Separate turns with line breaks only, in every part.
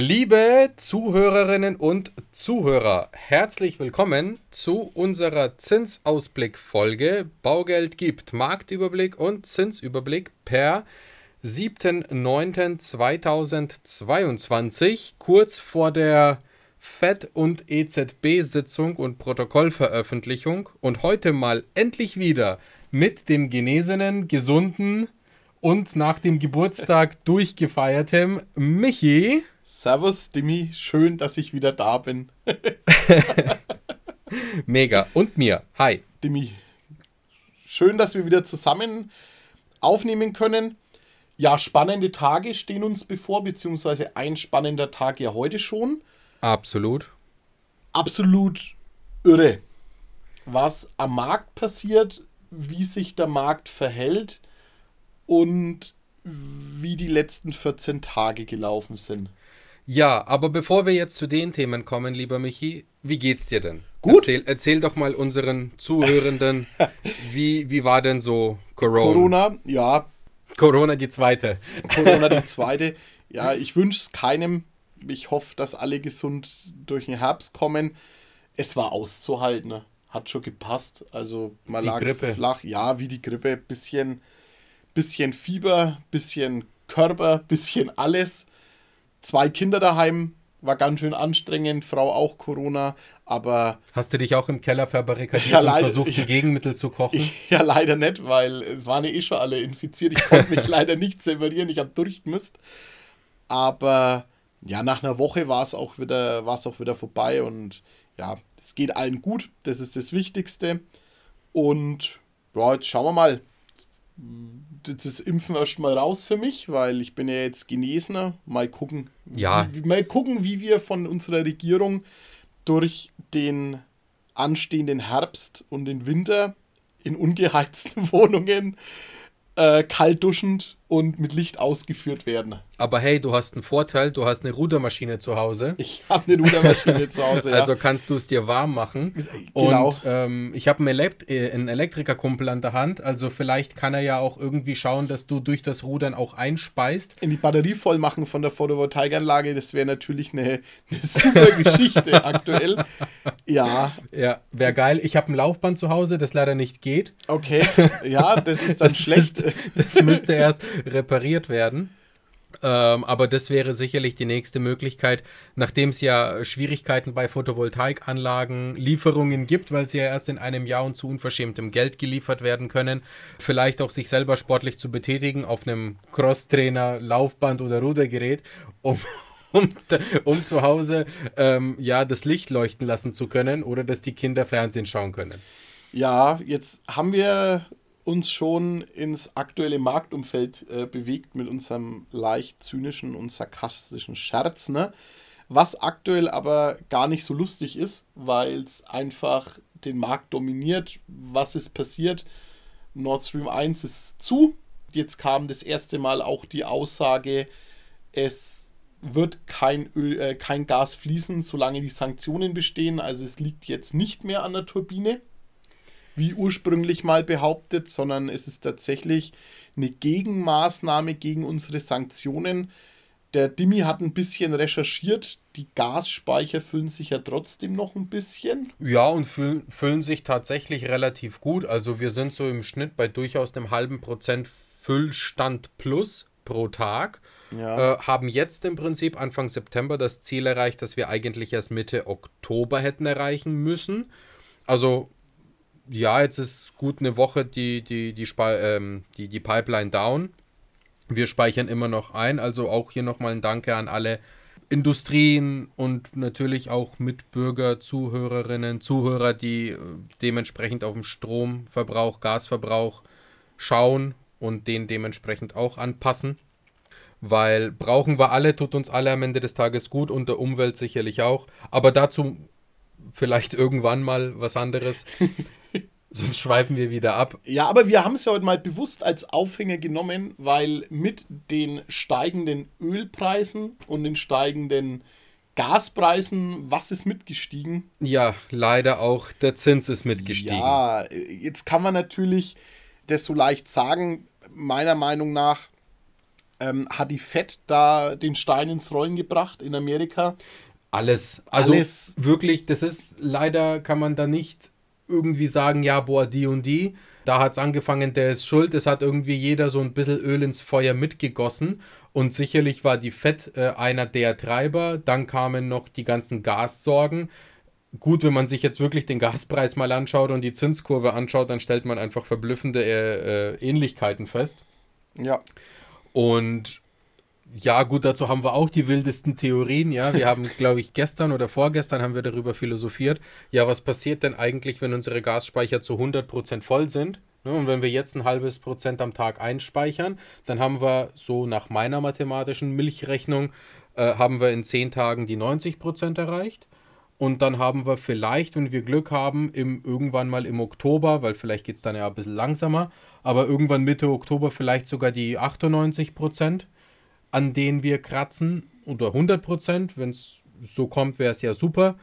Liebe Zuhörerinnen und Zuhörer, herzlich willkommen zu unserer Zinsausblick-Folge Baugeld gibt Marktüberblick und Zinsüberblick per 7.9.2022, kurz vor der FED- und EZB-Sitzung und Protokollveröffentlichung und heute mal endlich wieder mit dem genesenen, gesunden und nach dem Geburtstag durchgefeiertem Michi.
Servus, Dimi. Schön, dass ich wieder da bin.
Mega. Und mir. Hi.
Dimi. Schön, dass wir wieder zusammen aufnehmen können. Ja, spannende Tage stehen uns bevor, beziehungsweise ein spannender Tag ja heute schon.
Absolut.
Absolut irre. Was am Markt passiert, wie sich der Markt verhält und wie die letzten 14 Tage gelaufen sind.
Ja, aber bevor wir jetzt zu den Themen kommen, lieber Michi, wie geht's dir denn?
Gut.
Erzähl, erzähl doch mal unseren Zuhörenden, wie, wie war denn so Corona?
Corona, ja.
Corona die zweite.
Corona die zweite. Ja, ich wünsche es keinem. Ich hoffe, dass alle gesund durch den Herbst kommen. Es war auszuhalten. ne? Hat schon gepasst. Also man lag
Grippe.
flach. Ja, wie die Grippe. Bisschen, bisschen Fieber, bisschen Körper, bisschen alles. Zwei Kinder daheim. War ganz schön anstrengend. Frau auch Corona. Aber
Hast du dich auch im Keller verbarrikadiert
Ja,
und
leider-
versucht, die Gegenmittel zu kochen?
Ja, leider nicht, weil es waren ja eh schon alle infiziert. Ich konnte mich leider nicht separieren, ich habe durchgemisst. Aber ja, nach einer Woche war es auch wieder, war es auch wieder vorbei und ja, es geht allen gut. Das ist das Wichtigste. Und ja, jetzt schauen wir mal. Das Impfen erst mal raus für mich, weil ich bin ja jetzt Genesener. Mal gucken.
Ja.
Wie, mal gucken, wie wir von unserer Regierung durch den anstehenden Herbst und den Winter in ungeheizten Wohnungen äh, kalt duschend und mit Licht ausgeführt werden.
Aber hey, du hast einen Vorteil, du hast eine Rudermaschine zu Hause.
Ich habe eine Rudermaschine zu Hause.
Also
ja.
kannst du es dir warm machen.
Genau.
Und ähm, ich habe einen, Elekt äh, einen Elektrikerkumpel an der Hand. Also vielleicht kann er ja auch irgendwie schauen, dass du durch das Rudern auch einspeist.
in die Batterie voll machen von der Photovoltaikanlage, das wäre natürlich eine, eine super Geschichte aktuell. Ja,
Ja, wäre geil. Ich habe ein Laufband zu Hause, das leider nicht geht.
okay. Ja, das ist dann schlecht.
Müsste, das müsste erst repariert werden. Ähm, aber das wäre sicherlich die nächste Möglichkeit, nachdem es ja Schwierigkeiten bei Photovoltaikanlagen, Lieferungen gibt, weil sie ja erst in einem Jahr und zu unverschämtem Geld geliefert werden können, vielleicht auch sich selber sportlich zu betätigen auf einem Crosstrainer, Laufband oder Rudergerät, um, um, um zu Hause ähm, ja das Licht leuchten lassen zu können oder dass die Kinder Fernsehen schauen können.
Ja, jetzt haben wir uns schon ins aktuelle Marktumfeld äh, bewegt mit unserem leicht zynischen und sarkastischen Scherz, ne? Was aktuell aber gar nicht so lustig ist, weil es einfach den Markt dominiert. Was ist passiert? Nord Stream 1 ist zu. Jetzt kam das erste Mal auch die Aussage, es wird kein, Öl, äh, kein Gas fließen, solange die Sanktionen bestehen. Also es liegt jetzt nicht mehr an der Turbine wie ursprünglich mal behauptet, sondern es ist tatsächlich eine Gegenmaßnahme gegen unsere Sanktionen. Der Dimi hat ein bisschen recherchiert. Die Gasspeicher füllen sich ja trotzdem noch ein bisschen.
Ja, und füllen, füllen sich tatsächlich relativ gut. Also wir sind so im Schnitt bei durchaus einem halben Prozent Füllstand plus pro Tag.
Ja.
Äh, haben jetzt im Prinzip Anfang September das Ziel erreicht, das wir eigentlich erst Mitte Oktober hätten erreichen müssen. Also ja, jetzt ist gut eine Woche die, die, die, ähm, die, die Pipeline down. Wir speichern immer noch ein. Also auch hier nochmal ein Danke an alle Industrien und natürlich auch Mitbürger, Zuhörerinnen, Zuhörer, die äh, dementsprechend auf den Stromverbrauch, Gasverbrauch schauen und den dementsprechend auch anpassen. Weil brauchen wir alle, tut uns alle am Ende des Tages gut und der Umwelt sicherlich auch. Aber dazu vielleicht irgendwann mal was anderes. Sonst schweifen wir wieder ab.
Ja, aber wir haben es ja heute mal bewusst als Aufhänger genommen, weil mit den steigenden Ölpreisen und den steigenden Gaspreisen, was ist mitgestiegen?
Ja, leider auch der Zins ist mitgestiegen.
Ja, jetzt kann man natürlich das so leicht sagen. Meiner Meinung nach Ähm, hat die Fed da den Stein ins Rollen gebracht in Amerika?
Alles. Also Alles. wirklich, das ist leider, kann man da nicht irgendwie sagen, ja, boah, die und die. Da hat es angefangen, der ist schuld. Es hat irgendwie jeder so ein bisschen Öl ins Feuer mitgegossen. Und sicherlich war die Fett äh, einer der Treiber. Dann kamen noch die ganzen Gassorgen. Gut, wenn man sich jetzt wirklich den Gaspreis mal anschaut und die Zinskurve anschaut, dann stellt man einfach verblüffende äh, äh Ähnlichkeiten fest.
Ja.
Und ja, gut, dazu haben wir auch die wildesten Theorien. Ja, wir haben, glaube ich, gestern oder vorgestern haben wir darüber philosophiert. Ja, was passiert denn eigentlich, wenn unsere Gasspeicher zu 100% voll sind? Ne, und wenn wir jetzt ein halbes Prozent am Tag einspeichern, dann haben wir so nach meiner mathematischen Milchrechnung, äh, haben wir in 10 Tagen die 90% erreicht. Und dann haben wir vielleicht, wenn wir Glück haben, im, irgendwann mal im Oktober, weil vielleicht geht es dann ja ein bisschen langsamer, aber irgendwann Mitte Oktober vielleicht sogar die 98 Prozent an denen wir kratzen, oder 100 Prozent, wenn es so kommt, wäre es ja super.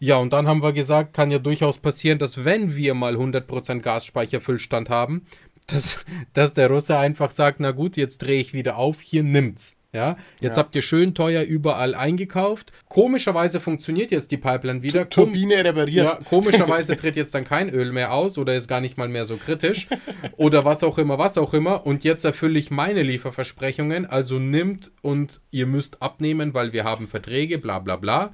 Ja, und dann haben wir gesagt, kann ja durchaus passieren, dass wenn wir mal 100% Gasspeicherfüllstand haben, dass, dass der Russe einfach sagt, na gut, jetzt drehe ich wieder auf, hier nimmt's. Ja, jetzt ja. habt ihr schön teuer überall eingekauft. Komischerweise funktioniert jetzt die Pipeline wieder.
Turbine repariert.
Ja, komischerweise tritt jetzt dann kein Öl mehr aus oder ist gar nicht mal mehr so kritisch oder was auch immer, was auch immer. Und jetzt erfülle ich meine Lieferversprechungen. Also nimmt und ihr müsst abnehmen, weil wir haben Verträge, bla bla bla.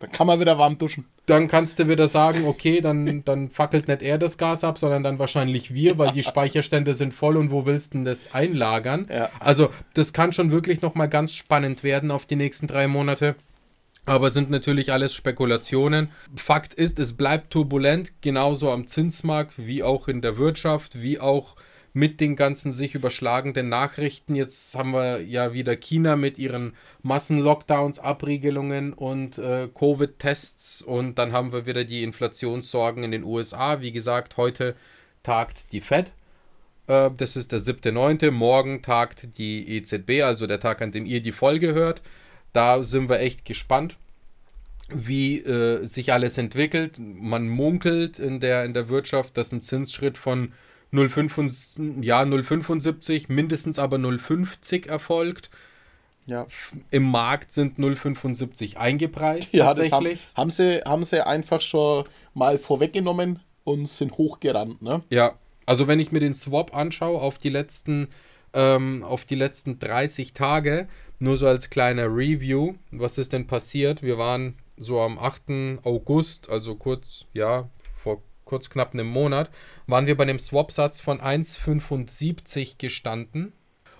Dann kann man wieder warm duschen.
Dann kannst du wieder sagen, okay, dann, dann fackelt nicht er das Gas ab, sondern dann wahrscheinlich wir, weil die Speicherstände sind voll und wo willst du denn das einlagern? Ja. Also das kann schon wirklich nochmal ganz spannend werden auf die nächsten drei Monate. Aber sind natürlich alles Spekulationen. Fakt ist, es bleibt turbulent, genauso am Zinsmarkt wie auch in der Wirtschaft, wie auch mit den ganzen sich überschlagenden Nachrichten. Jetzt haben wir ja wieder China mit ihren Massenlockdowns, Abriegelungen und äh, Covid-Tests und dann haben wir wieder die Inflationssorgen in den USA. Wie gesagt, heute tagt die Fed. Äh, das ist der 7.9. Morgen tagt die EZB, also der Tag, an dem ihr die Folge hört. Da sind wir echt gespannt wie äh, sich alles entwickelt. Man munkelt in der, in der Wirtschaft, dass ein Zinsschritt von 0,5, ja, 0,75, mindestens aber 0,50 erfolgt. Ja. Im Markt sind 0,75 eingepreist.
Ja, tatsächlich. Das haben, haben, sie, haben sie einfach schon mal vorweggenommen und sind hochgerannt, ne?
Ja, also wenn ich mir den Swap anschaue auf die letzten, ähm, auf die letzten 30 Tage, nur so als kleiner Review, was ist denn passiert? Wir waren so am 8. August, also kurz, ja, kurz knapp einem Monat, waren wir bei einem Swap-Satz von 1,75 gestanden.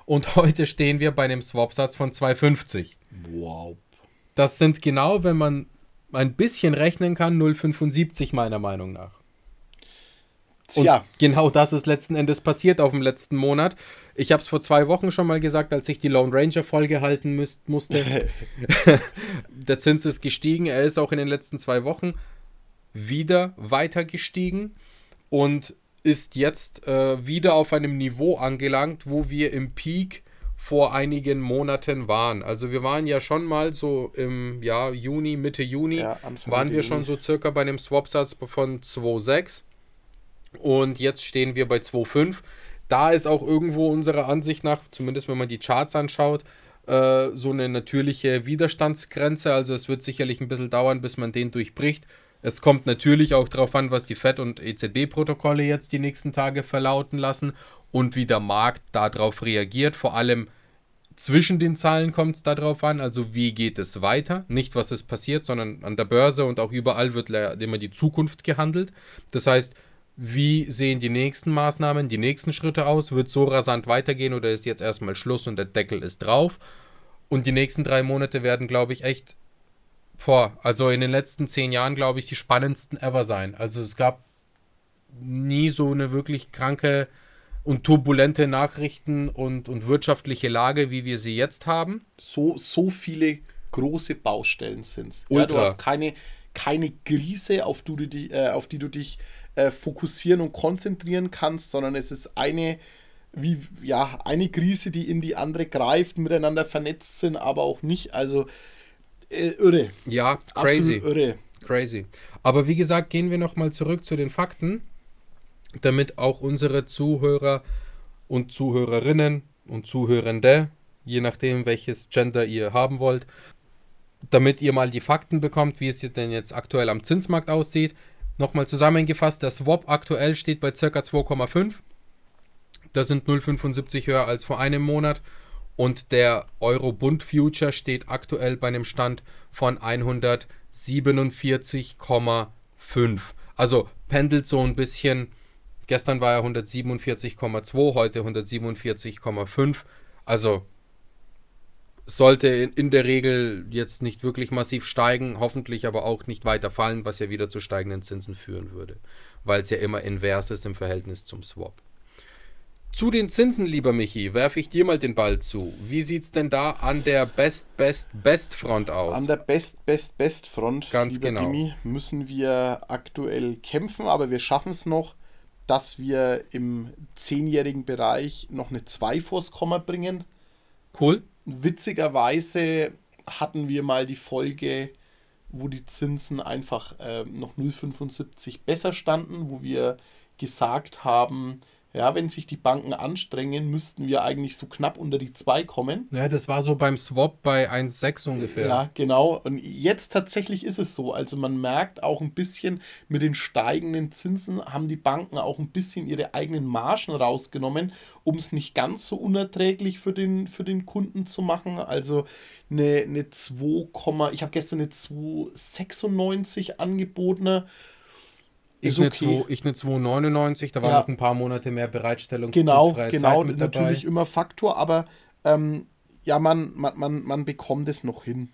Und heute stehen wir bei einem Swap-Satz von 2,50.
Wow.
Das sind genau, wenn man ein bisschen rechnen kann, 0,75 meiner Meinung nach. Tja. Und genau das ist letzten Endes passiert auf dem letzten Monat. Ich habe es vor zwei Wochen schon mal gesagt, als ich die Lone Ranger Folge halten müsst, musste. Der Zins ist gestiegen. Er ist auch in den letzten zwei Wochen wieder weiter gestiegen und ist jetzt äh, wieder auf einem Niveau angelangt, wo wir im Peak vor einigen Monaten waren. Also wir waren ja schon mal so im ja, Juni, Mitte Juni, ja, waren wir schon so circa bei einem Swap-Satz von 2,6 und jetzt stehen wir bei 2,5. Da ist auch irgendwo unserer Ansicht nach, zumindest wenn man die Charts anschaut, äh, so eine natürliche Widerstandsgrenze. Also es wird sicherlich ein bisschen dauern, bis man den durchbricht. Es kommt natürlich auch darauf an, was die FED und EZB-Protokolle jetzt die nächsten Tage verlauten lassen und wie der Markt darauf reagiert. Vor allem zwischen den Zahlen kommt es darauf an, also wie geht es weiter. Nicht, was ist passiert, sondern an der Börse und auch überall wird immer die Zukunft gehandelt. Das heißt, wie sehen die nächsten Maßnahmen, die nächsten Schritte aus? Wird so rasant weitergehen oder ist jetzt erstmal Schluss und der Deckel ist drauf? Und die nächsten drei Monate werden, glaube ich, echt vor, also in den letzten zehn Jahren, glaube ich, die spannendsten ever sein. Also es gab nie so eine wirklich kranke und turbulente Nachrichten und, und wirtschaftliche Lage, wie wir sie jetzt haben.
So, so viele große Baustellen sind es. Ja, du hast keine, keine Krise, auf, du, die, äh, auf die du dich äh, fokussieren und konzentrieren kannst, sondern es ist eine, wie, ja, eine Krise, die in die andere greift, miteinander vernetzt sind, aber auch nicht. Also äh, irre.
Ja, crazy. Absolut irre. Crazy. Aber wie gesagt, gehen wir nochmal zurück zu den Fakten, damit auch unsere Zuhörer und Zuhörerinnen und Zuhörende, je nachdem, welches Gender ihr haben wollt, damit ihr mal die Fakten bekommt, wie es denn jetzt aktuell am Zinsmarkt aussieht. Nochmal zusammengefasst, der Swap aktuell steht bei ca. 2,5. Das sind 0,75 höher als vor einem Monat. Und der Euro-Bund Future steht aktuell bei einem Stand von 147,5. Also pendelt so ein bisschen. Gestern war er 147,2, heute 147,5. Also sollte in der Regel jetzt nicht wirklich massiv steigen, hoffentlich aber auch nicht weiter fallen, was ja wieder zu steigenden Zinsen führen würde, weil es ja immer invers ist im Verhältnis zum Swap. Zu den Zinsen, lieber Michi, werfe ich dir mal den Ball zu. Wie sieht es denn da an der Best, Best, Best Front aus?
An der Best, Best, Best Front,
Ganz genau.
Dimi, müssen wir aktuell kämpfen, aber wir schaffen es noch, dass wir im zehnjährigen Bereich noch eine 2 vors Komma bringen.
Cool.
Witzigerweise hatten wir mal die Folge, wo die Zinsen einfach äh, noch 0,75 besser standen, wo wir gesagt haben, ja, wenn sich die Banken anstrengen, müssten wir eigentlich so knapp unter die 2 kommen.
Ja, das war so beim Swap bei 1,6 ungefähr.
Ja, genau. Und jetzt tatsächlich ist es so. Also man merkt auch ein bisschen, mit den steigenden Zinsen haben die Banken auch ein bisschen ihre eigenen Margen rausgenommen, um es nicht ganz so unerträglich für den, für den Kunden zu machen. Also eine, eine 2, ich habe gestern eine 2,96 angebotene.
Ich eine, okay. 2, ich eine 2,99, da war ja. noch ein paar Monate mehr Bereitstellung.
Genau, genau, Zeit mit natürlich immer Faktor, aber ähm, ja, man, man, man, man bekommt es noch hin.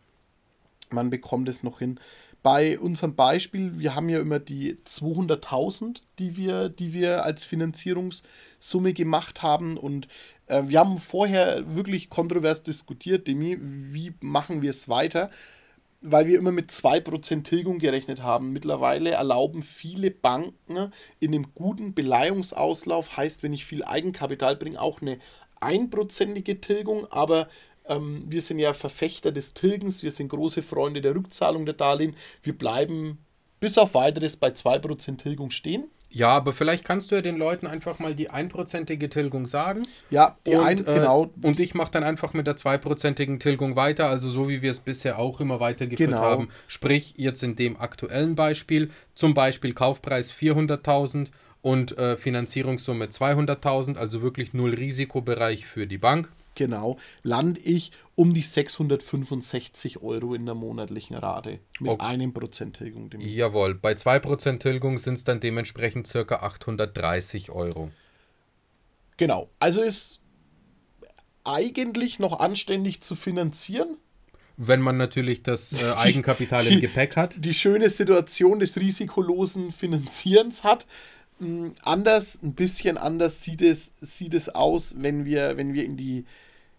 Man bekommt es noch hin. Bei unserem Beispiel, wir haben ja immer die 200.000, die wir, die wir als Finanzierungssumme gemacht haben und äh, wir haben vorher wirklich kontrovers diskutiert, Demi, wie machen wir es weiter? Weil wir immer mit 2% Tilgung gerechnet haben. Mittlerweile erlauben viele Banken in einem guten Beleihungsauslauf, heißt, wenn ich viel Eigenkapital bringe, auch eine einprozentige Tilgung, aber ähm, wir sind ja Verfechter des Tilgens, wir sind große Freunde der Rückzahlung der Darlehen. Wir bleiben bis auf weiteres bei 2% Tilgung stehen.
Ja, aber vielleicht kannst du ja den Leuten einfach mal die einprozentige Tilgung sagen.
Ja, die
und,
ein,
äh,
genau.
Und ich mache dann einfach mit der zweiprozentigen Tilgung weiter, also so wie wir es bisher auch immer weitergeführt genau. haben. Sprich, jetzt in dem aktuellen Beispiel, zum Beispiel Kaufpreis 400.000 und äh, Finanzierungssumme 200.000, also wirklich null Risikobereich für die Bank
genau, lande ich um die 665 Euro in der monatlichen Rate mit okay. einem Prozent Tilgung.
Jawohl, bei 2% Tilgung sind es dann dementsprechend circa 830 Euro.
Genau, also ist eigentlich noch anständig zu finanzieren.
Wenn man natürlich das äh, Eigenkapital die, im Gepäck hat.
Die schöne Situation des risikolosen Finanzierens hat. Hm, anders, ein bisschen anders sieht es, sieht es aus, wenn wir, wenn wir in die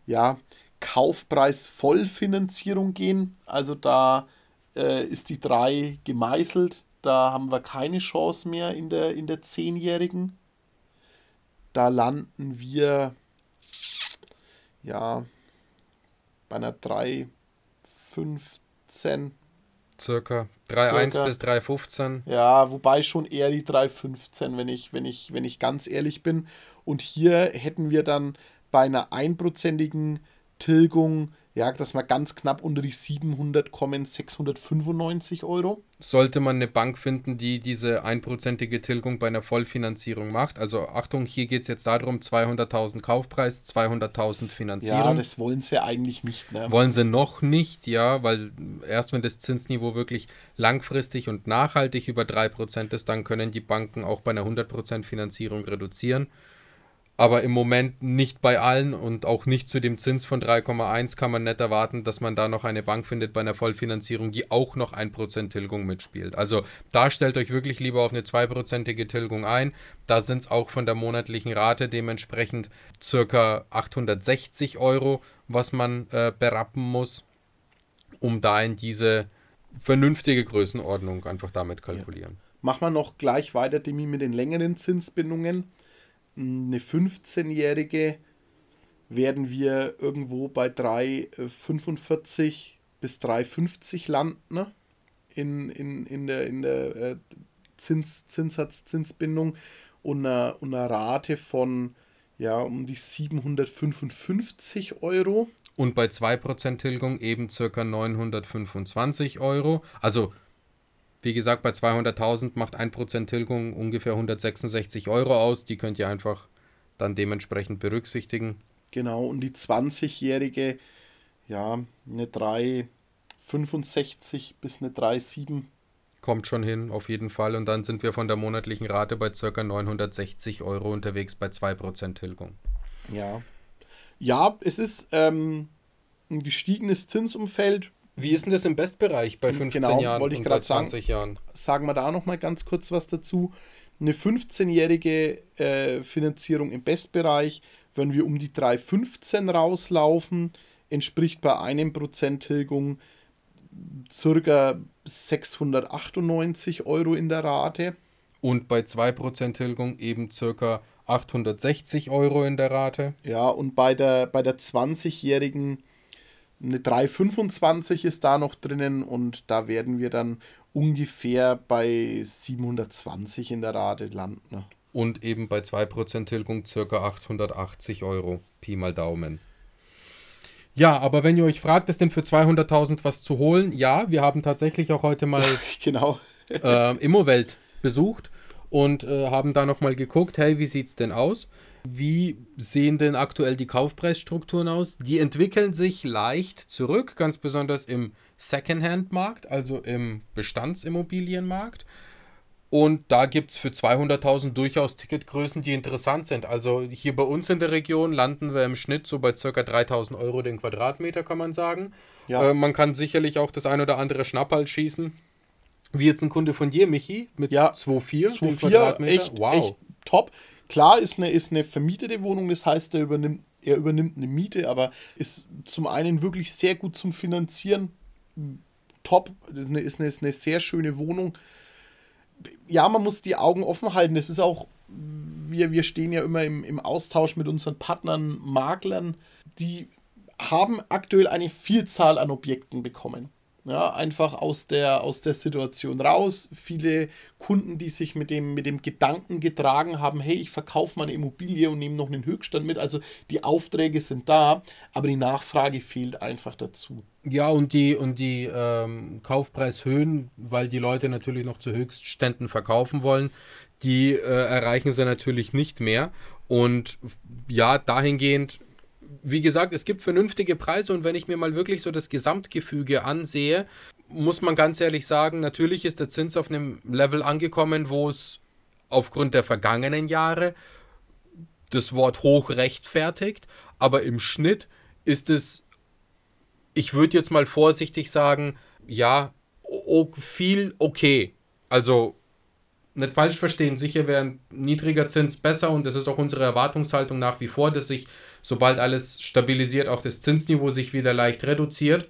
ja, Kaufpreis-Vollfinanzierung gehen. Also da äh, ist die 3 gemeißelt. Da haben wir keine Chance mehr in der, in der 10-Jährigen. Da landen wir ja bei einer 3,15.
Circa 3,1 bis 3,15.
Ja, wobei schon eher die 3,15, wenn ich, wenn, ich, wenn ich ganz ehrlich bin. Und hier hätten wir dann bei einer einprozentigen Tilgung, ja, dass wir ganz knapp unter die 700 kommen, 695 Euro.
Sollte man eine Bank finden, die diese einprozentige Tilgung bei einer Vollfinanzierung macht, also Achtung, hier geht es jetzt darum, 200.000 Kaufpreis, 200.000 Finanzierung. Ja,
das wollen sie eigentlich nicht. Ne?
Wollen sie noch nicht, ja, weil erst wenn das Zinsniveau wirklich langfristig und nachhaltig über 3% ist, dann können die Banken auch bei einer 100% Finanzierung reduzieren aber im Moment nicht bei allen und auch nicht zu dem Zins von 3,1 kann man nicht erwarten, dass man da noch eine Bank findet bei einer Vollfinanzierung, die auch noch 1% Tilgung mitspielt. Also da stellt euch wirklich lieber auf eine 2%ige Tilgung ein. Da sind es auch von der monatlichen Rate dementsprechend circa 860 Euro, was man äh, berappen muss, um da in diese vernünftige Größenordnung einfach damit kalkulieren. Ja.
Machen wir noch gleich weiter, Demi, mit den längeren Zinsbindungen eine 15-Jährige werden wir irgendwo bei 3,45 bis 3,50 landen ne? in, in, in der, in der äh, Zins, Zinssatz, Zinsbindung und einer, und einer Rate von ja um die 755 Euro.
Und bei 2% Tilgung eben circa 925 Euro. Also, wie gesagt, bei 200.000 macht 1% Tilgung ungefähr 166 Euro aus. Die könnt ihr einfach dann dementsprechend berücksichtigen.
Genau, und die 20-jährige, ja, eine 3,65 bis eine 3,7.
Kommt schon hin, auf jeden Fall. Und dann sind wir von der monatlichen Rate bei ca. 960 Euro unterwegs bei 2% Tilgung.
Ja. Ja, es ist ähm, ein gestiegenes Zinsumfeld.
Wie ist denn das im Bestbereich bei 15 genau, Jahren
wollte ich und bei 20
sagen, Jahren?
Sagen wir da noch mal ganz kurz was dazu. Eine 15-jährige äh, Finanzierung im Bestbereich, wenn wir um die 3,15 rauslaufen, entspricht bei einem Prozent Tilgung circa 698 Euro in der Rate.
Und bei 2% Tilgung eben circa 860 Euro in der Rate.
Ja, und bei der, bei der 20-jährigen eine 325 ist da noch drinnen und da werden wir dann ungefähr bei 720 in der Rate landen.
Und eben bei 2% Tilgung circa 880 Euro. Pi mal Daumen. Ja, aber wenn ihr euch fragt, ist denn für 200.000 was zu holen? Ja, wir haben tatsächlich auch heute mal
genau.
äh, Immowelt besucht und äh, haben da nochmal geguckt, hey, wie sieht es denn aus? Wie sehen denn aktuell die Kaufpreisstrukturen aus? Die entwickeln sich leicht zurück, ganz besonders im Secondhand-Markt, also im Bestandsimmobilienmarkt. Und da gibt es für 200.000 durchaus Ticketgrößen, die interessant sind. Also hier bei uns in der Region landen wir im Schnitt so bei ca. 3.000 Euro den Quadratmeter, kann man sagen. Ja. Äh, man kann sicherlich auch das ein oder andere Schnapperl schießen. Wie jetzt ein Kunde von dir, Michi, mit
ja,
2,4
2,4 Quadratmeter. Echt, wow. Echt top. Klar ist eine, ist eine vermietete Wohnung, das heißt, er übernimmt, er übernimmt eine Miete, aber ist zum einen wirklich sehr gut zum Finanzieren. Top. Ist eine, ist eine, ist eine sehr schöne Wohnung ja, man muss die Augen offen halten. Das ist auch, wir, wir stehen ja immer im, im Austausch mit unseren Partnern, Maklern, die haben aktuell eine Vielzahl an Objekten bekommen. Ja, einfach aus der, aus der Situation raus. Viele Kunden, die sich mit dem, mit dem Gedanken getragen haben, hey, ich verkaufe meine Immobilie und nehme noch einen Höchststand mit. Also die Aufträge sind da, aber die Nachfrage fehlt einfach dazu.
Ja, und die, und die ähm, Kaufpreishöhen, weil die Leute natürlich noch zu Höchstständen verkaufen wollen, die äh, erreichen sie natürlich nicht mehr. Und ja, dahingehend wie gesagt, es gibt vernünftige Preise und wenn ich mir mal wirklich so das Gesamtgefüge ansehe, muss man ganz ehrlich sagen, natürlich ist der Zins auf einem Level angekommen, wo es aufgrund der vergangenen Jahre das Wort hoch rechtfertigt, aber im Schnitt ist es, ich würde jetzt mal vorsichtig sagen, ja, viel okay. Also nicht falsch verstehen, sicher wäre ein niedriger Zins besser und das ist auch unsere Erwartungshaltung nach wie vor, dass sich, sobald alles stabilisiert, auch das Zinsniveau sich wieder leicht reduziert.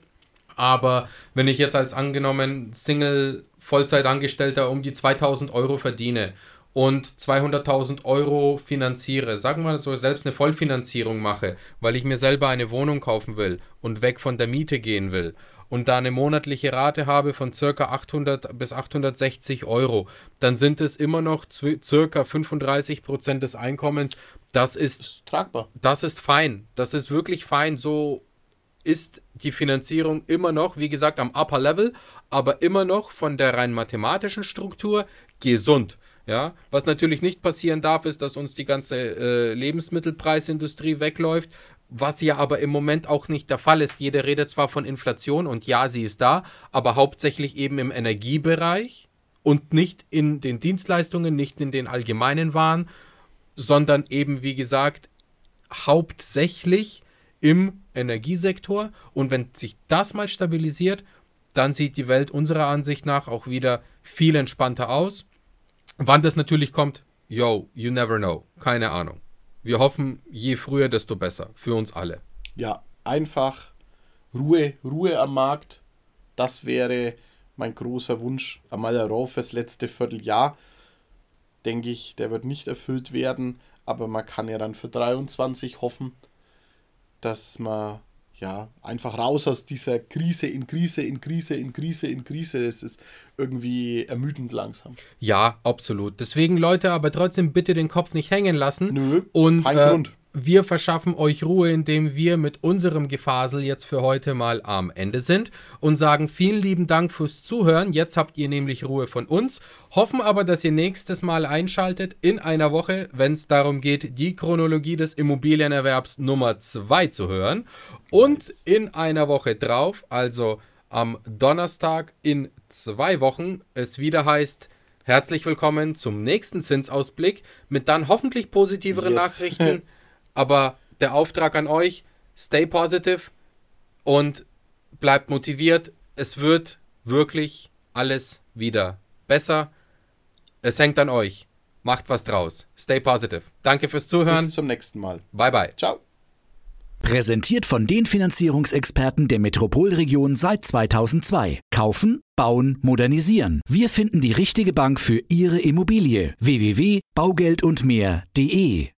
Aber wenn ich jetzt als angenommen Single Vollzeitangestellter um die 2000 Euro verdiene und 200.000 Euro finanziere, sagen wir mal so, selbst eine Vollfinanzierung mache, weil ich mir selber eine Wohnung kaufen will und weg von der Miete gehen will und da eine monatliche Rate habe von ca. 800 bis 860 Euro, dann sind es immer noch ca. 35 Prozent des Einkommens. Das ist, ist
tragbar.
Das ist fein. Das ist wirklich fein. So ist die Finanzierung immer noch, wie gesagt, am Upper Level, aber immer noch von der rein mathematischen Struktur gesund. Ja, was natürlich nicht passieren darf, ist, dass uns die ganze äh, Lebensmittelpreisindustrie wegläuft, was ja aber im Moment auch nicht der Fall ist. Jeder redet zwar von Inflation und ja, sie ist da, aber hauptsächlich eben im Energiebereich und nicht in den Dienstleistungen, nicht in den allgemeinen Waren, sondern eben, wie gesagt, hauptsächlich im Energiesektor. Und wenn sich das mal stabilisiert, dann sieht die Welt unserer Ansicht nach auch wieder viel entspannter aus. Wann das natürlich kommt, yo, you never know. Keine Ahnung. Wir hoffen, je früher, desto besser. Für uns alle.
Ja, einfach Ruhe, Ruhe am Markt. Das wäre mein großer Wunsch. Amalaro fürs letzte Vierteljahr. Denke ich, der wird nicht erfüllt werden. Aber man kann ja dann für 23 hoffen, dass man ja, einfach raus aus dieser Krise in Krise in Krise in Krise in Krise. Es ist irgendwie ermüdend langsam.
Ja, absolut. Deswegen, Leute, aber trotzdem bitte den Kopf nicht hängen lassen.
Nö,
Und
kein
äh,
Grund.
Wir verschaffen euch Ruhe, indem wir mit unserem Gefasel jetzt für heute mal am Ende sind und sagen vielen lieben Dank fürs Zuhören. Jetzt habt ihr nämlich Ruhe von uns. Hoffen aber, dass ihr nächstes Mal einschaltet in einer Woche, wenn es darum geht, die Chronologie des Immobilienerwerbs Nummer 2 zu hören. Und in einer Woche drauf, also am Donnerstag in zwei Wochen, es wieder heißt, herzlich willkommen zum nächsten Zinsausblick mit dann hoffentlich positiveren
Yes.
Nachrichten. Aber der Auftrag an euch, stay positive und bleibt motiviert. Es wird wirklich alles wieder besser. Es hängt an euch. Macht was draus. Stay positive. Danke fürs Zuhören.
Bis zum nächsten Mal.
Bye bye.
Ciao.
Präsentiert von den Finanzierungsexperten der Metropolregion seit 2002. Kaufen, bauen, modernisieren. Wir finden die richtige Bank für Ihre Immobilie. www.baugeldundmehr.de